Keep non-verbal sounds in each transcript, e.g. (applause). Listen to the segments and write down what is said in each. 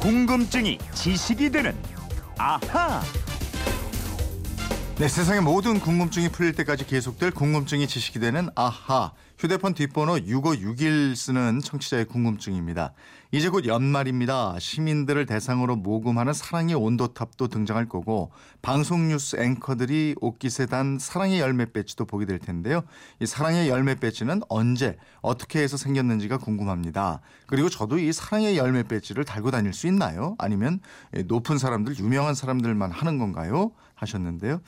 궁금증이 지식이 되는 아하. 네, 세상의 모든 궁금증이 풀릴 때까지 계속될 궁금증이 지식이 되는 아하. 휴대폰 뒷번호 6561 쓰는 청취자의 궁금증입니다. 이제 곧 연말입니다. 시민들을 대상으로 모금하는 사랑의 온도탑도 등장할 거고 방송 뉴스 앵커들이 옷깃에 단 사랑의 열매 배지도 보게 될 텐데요. 이 사랑의 열매 배지는 언제 어떻게 해서 생겼는지가 궁금합니다. 그리고 저도 이 사랑의 열매 배지를 달고 다닐 수 있나요? 아니면 높은 사람들, 유명한 사람들만 하는 건가요? 하셨는데요.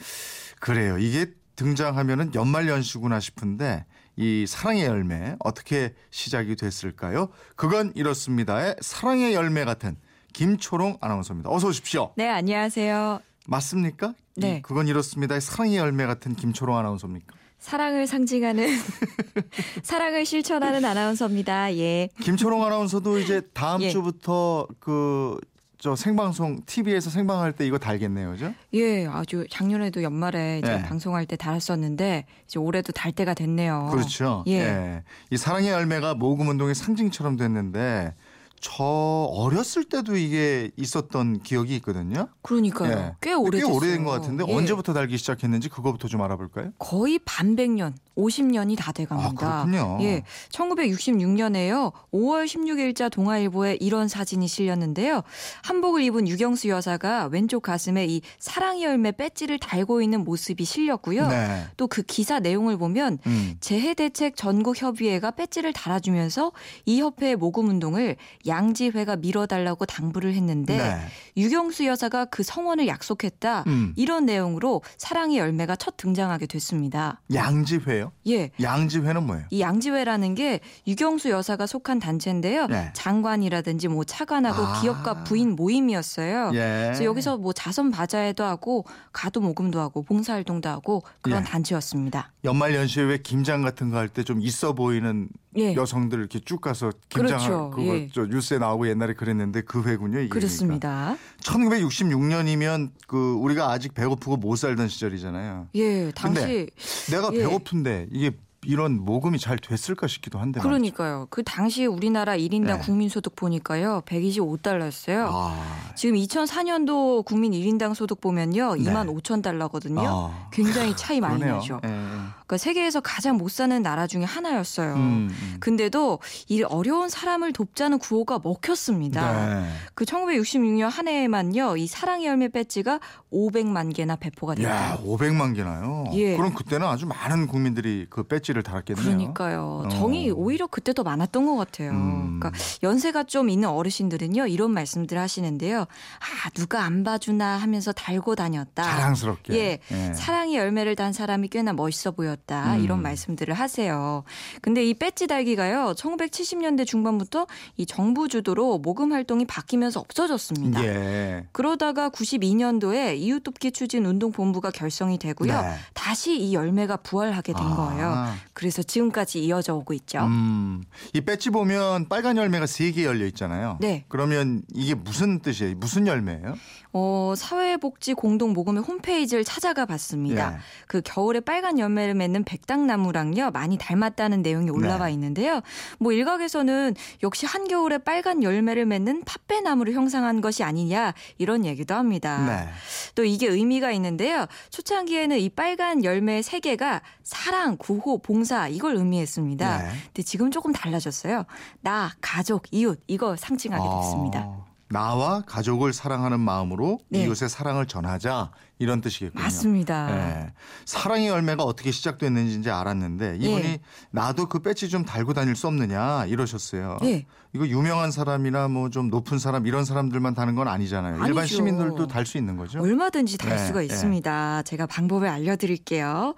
그래요. 이게 등장하면은 연말 연시구나 싶은데 이 사랑의 열매 어떻게 시작이 됐을까요? 그건 이렇습니다의 사랑의 열매 같은 김초롱 아나운서입니다. 어서 오십시오. 네, 안녕하세요. 맞습니까? 네. 이 그건 이렇습니다의 사랑의 열매 같은 김초롱 아나운서입니까? 사랑을 상징하는 (laughs) 사랑을 실천하는 아나운서입니다. 예. 김초롱 아나운서도 이제 다음 예. 주부터 그 저 생방송 TV에서 생방할 때 이거 달겠네요, 그죠? 예, 아주 작년에도 연말에 이제 네. 방송할 때 달았었는데 이제 올해도 달 때가 됐네요. 그렇죠. 예. 이 사랑의 열매가 모금 운동의 상징처럼 됐는데 저 어렸을 때도 이게 있었던 기억이 있거든요. 그러니까요. 예. 꽤 오래됐어요. 오래된 것 같은데 예. 언제부터 달기 시작했는지 그거부터 좀 알아볼까요? 거의 반백년, 50년이 다 돼갑니다. 아, 그렇군요. 예, 1966년에요. 5월 16일자 동아일보에 이런 사진이 실렸는데요. 한복을 입은 유경수 여사가 왼쪽 가슴에 이 사랑의 열매 배지를 달고 있는 모습이 실렸고요. 네. 또그 기사 내용을 보면 음. 재해 대책 전국 협의회가 배지를 달아주면서 이 협회의 모금 운동을 양지회가 밀어달라고 당부를 했는데 네. 유경수 여사가 그 성원을 약속했다. 음. 이런 내용으로 사랑의 열매가 첫 등장하게 됐습니다. 양지회 요? 예. 양지회는 뭐예요? 이 양지회라는 게 유경수 여사가 속한 단체인데요. 네. 장관이라든지 뭐 차관하고 아. 기업가 부인 모임이었어요. 예. 그래서 여기서 뭐 자선 바자회도 하고 가도 모금도 하고 봉사활동도 하고 그런 예. 단체였습니다. 연말 연시에 왜 김장 같은 거 할 때 좀 있어 보이는 예. 여성들 이렇게 쭉 가서 김장 그렇죠. 그거 예. 저 뉴스에 나오고 옛날에 그랬는데 그 회군요. 이게 그렇습니다. 1966년이면 그 우리가 아직 배고프고 못 살던 시절이잖아요. 예, 당시 내가 예. 배고픈데 이게 이런 모금이 잘 됐을까 싶기도 한데. 그러니까요. 그 당시 우리나라 1인당 네. 국민소득 보니까요. 125달러였어요. 아, 지금 2004년도 국민 1인당 소득 보면요. 네. 2만 5천 달러거든요. 아. 굉장히 차이 많이 그러네요. 나죠. 예, 예. 그러니까 세계에서 가장 못 사는 나라 중에 하나였어요. 음, 음. 근데도 이 어려운 사람을 돕자는 구호가 먹혔습니다. 네. 그 1966년 한 해에만요. 이 사랑의 열매 배지가 500만 개나 배포가 야, 됐대요. 500만 개나요? 예. 그럼 그때는 아주 많은 국민들이 그 배지 를 달았겠네요. 그러니까요. 어. 정이 오히려 그때 더 많았던 것 같아요. 음. 그러니까 연세가 좀 있는 어르신들은요. 이런 말씀들 하시는데요. 아, 누가 안 봐주나 하면서 달고 다녔다. 자랑스럽게. 예. 예. 사랑의 열매를 단 사람이 꽤나 멋있어 보였다. 음. 이런 말씀들을 하세요. 근데 이 배지 달기가요. 1970년대 중반부터 이 정부 주도로 모금 활동이 바뀌면서 없어졌습니다. 예. 그러다가 92년도에 이웃돕기 추진 운동 본부가 결성이 되고요. 네. 다시 이 열매가 부활하게 된 아. 거예요. 그래서 지금까지 이어져 오고 있죠. 음, 이 배지 보면 빨간 열매가 세 개 열려 있잖아요. 네. 그러면 이게 무슨 뜻이에요? 무슨 열매예요? 어, 사회복지 공동 모금의 홈페이지를 찾아가 봤습니다. 예. 그 겨울에 빨간 열매를 맺는 백당나무랑요 많이 닮았다는 내용이 올라와 네. 있는데요. 뭐 일각에서는 역시 한겨울에 빨간 열매를 맺는 팥배나무를 형상한 것이 아니냐 이런 얘기도 합니다. 네. 또 이게 의미가 있는데요. 초창기에는 이 빨간 열매 세 개가 사랑, 구호, 봉사 이걸 의미했습니다. 네. 근데 지금 조금 달라졌어요. 나, 가족, 이웃 이거 상징하게 됐습니다. 아, 나와 가족을 사랑하는 마음으로 네. 이웃의 사랑을 전하자 이런 뜻이겠군요. 맞습니다. 예. 사랑의 열매가 어떻게 시작됐는지 이제 알았는데 이분이 예. 나도 그 배지 좀 달고 다닐 수 없느냐 이러셨어요. 예. 이거 유명한 사람이나 뭐 좀 높은 사람 이런 사람들만 다는 건 아니잖아요. 일반 아니죠. 시민들도 달 수 있는 거죠. 얼마든지 달 네, 수가 네. 있습니다. 제가 방법을 알려드릴게요.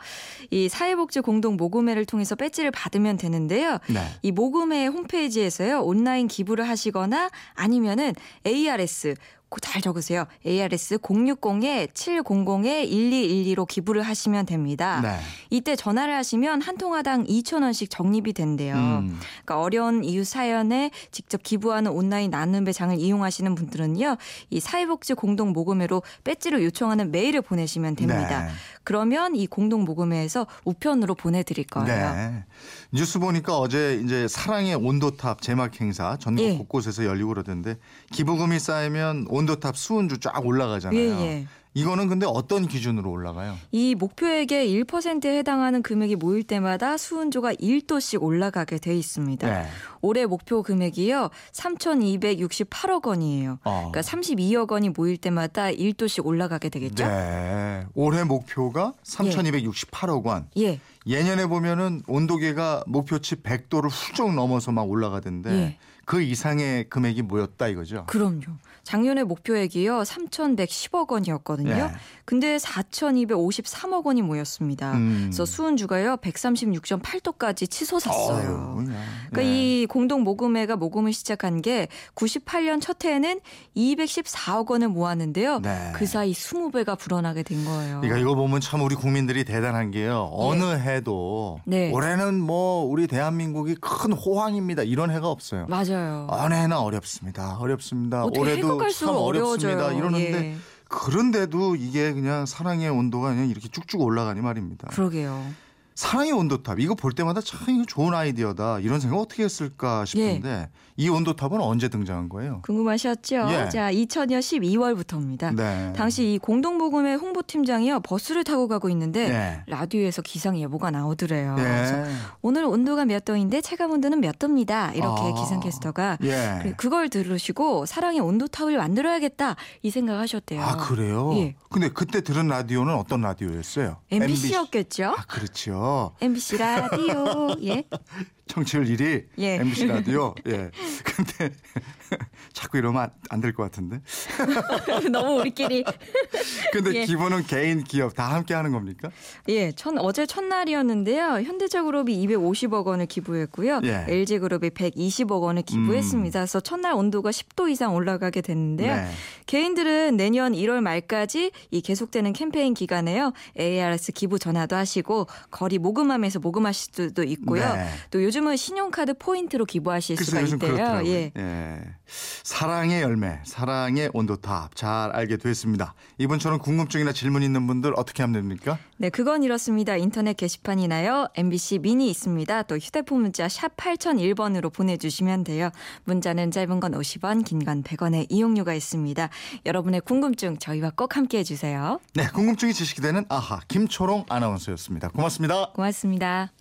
이 사회복지 공동 모금회를 통해서 배지를 받으면 되는데요. 네. 이 모금회 홈페이지에서요 온라인 기부를 하시거나 아니면은 ARS 그 잘 적으세요. ARS 060에 700에 1212로 기부를 하시면 됩니다. 네. 이때 전화를 하시면 한 통화당 2,000원씩 적립이 된대요. 음. 그러니까 어려운 이웃 사연에 직접 기부하는 온라인 나눔 배장을 이용하시는 분들은요. 이 사회복지 공동 모금회로 배지를 요청하는 메일을 보내시면 됩니다. 네. 그러면 이 공동 모금회에서 우편으로 보내드릴 거예요. 네. 뉴스 보니까 어제 이제 사랑의 온도탑 제막 행사 전국 예. 곳곳에서 열리고 그러던데 기부금이 쌓이면 온도탑 수은주 쫙 올라가잖아요. 예, 예. 이거는 근데 어떤 기준으로 올라가요? 이 목표액의 1%에 해당하는 금액이 모일 때마다 수은조가 1도씩 올라가게 돼 있습니다. 네. 올해 목표 금액이요. 3,268억 원이에요. 어. 그러니까 32억 원이 모일 때마다 1도씩 올라가게 되겠죠? 네. 올해 목표가 3,268억 원. 예. 예년에 보면은 온도계가 목표치 100도를 훌쩍 넘어서 막 올라가던데 예. 그 이상의 금액이 뭐였다 이거죠. 그럼요. 작년에 목표액이요. 3,110억 원이었거든요. 예. 근데 4,253억 원이 모였습니다. 음. 그래서 수은 주가요. 136.8도까지 치솟았어요. 어휴. 그러니까 예. 이 공동 모금회가 모금을 시작한 게 98년 첫 해에는 214억 원을 모았는데요. 네. 그 사이 20배가 불어나게 된 거예요. 그러니까 이거 보면 참 우리 국민들이 대단한 게요. 어느 해도 네. 올해는 뭐 우리 대한민국이 큰 호황입니다. 이런 해가 없어요. 맞아요. 어느 해나 어렵습니다. 어렵습니다. 올해도 참 어렵습니다. 어려워져요. 이러는데 예. 그런데도 이게 그냥 사랑의 온도가 그냥 이렇게 쭉쭉 올라가니 말입니다. 그러게요. 사랑의 온도탑 이거 볼 때마다 참 이거 좋은 아이디어다 이런 생각 어떻게 했을까 싶은데 예. 이 온도탑은 언제 등장한 거예요? 궁금하셨죠? 예. 자, 2000년 12월부터입니다. 네. 당시 이 공동모금회 홍보팀장이요 버스를 타고 가고 있는데 예. 라디오에서 기상 예보가 나오더래요. 그래서 예. 오늘 온도가 몇 도인데 체감 온도는 몇 도입니다. 이렇게 아. 기상캐스터가 예. 그- 그걸 들으시고 사랑의 온도탑을 만들어야겠다 이 생각하셨대요. 아 그래요? 예. 근데 그때 들은 라디오는 어떤 라디오였어요? MBC였겠죠? 아 그렇죠. MBC 라디오. 예. (laughs) 청취율 1위 예. MBC 라디오. 예. 근데 (laughs) 자꾸 이러면 안 될 것 같은데. (laughs) 너무 우리끼리 근데 예. 기본은 개인 기업 다 함께 하는 겁니까? 예, 첫, 어제 첫날이었는데요. 현대차그룹이 250억 원을 기부했고요. 예. LG그룹이 120억 원을 기부했습니다. 그래서 첫날 온도가 10도 이상 올라가게 됐는데요. 네. 개인들은 내년 1월 말까지 이 계속되는 캠페인 기간에요. ARS 기부 전화도 하시고 거리 모금함에서 모금하실 수도 있고요. 네. 또 요즘 은 신용카드 포인트로 기부하실 글쎄 수가 있대요. 예. 예. 사랑의 열매, 사랑의 온도탑 잘 알게 됐습니다. 이분처럼 궁금증이나 질문 있는 분들 어떻게 하면 됩니까? 네, 그건 이렇습니다. 인터넷 게시판이나요. MBC 미니 있습니다. 또 휴대폰 문자 샵 8001번으로 보내주시면 돼요. 문자는 짧은 건 50원, 긴 건 100원의 이용료가 있습니다. 여러분의 궁금증 저희와 꼭 함께 해 주세요. 네, 궁금증이 지식이 되는 아하 김초롱 아나운서였습니다. 고맙습니다. 고맙습니다.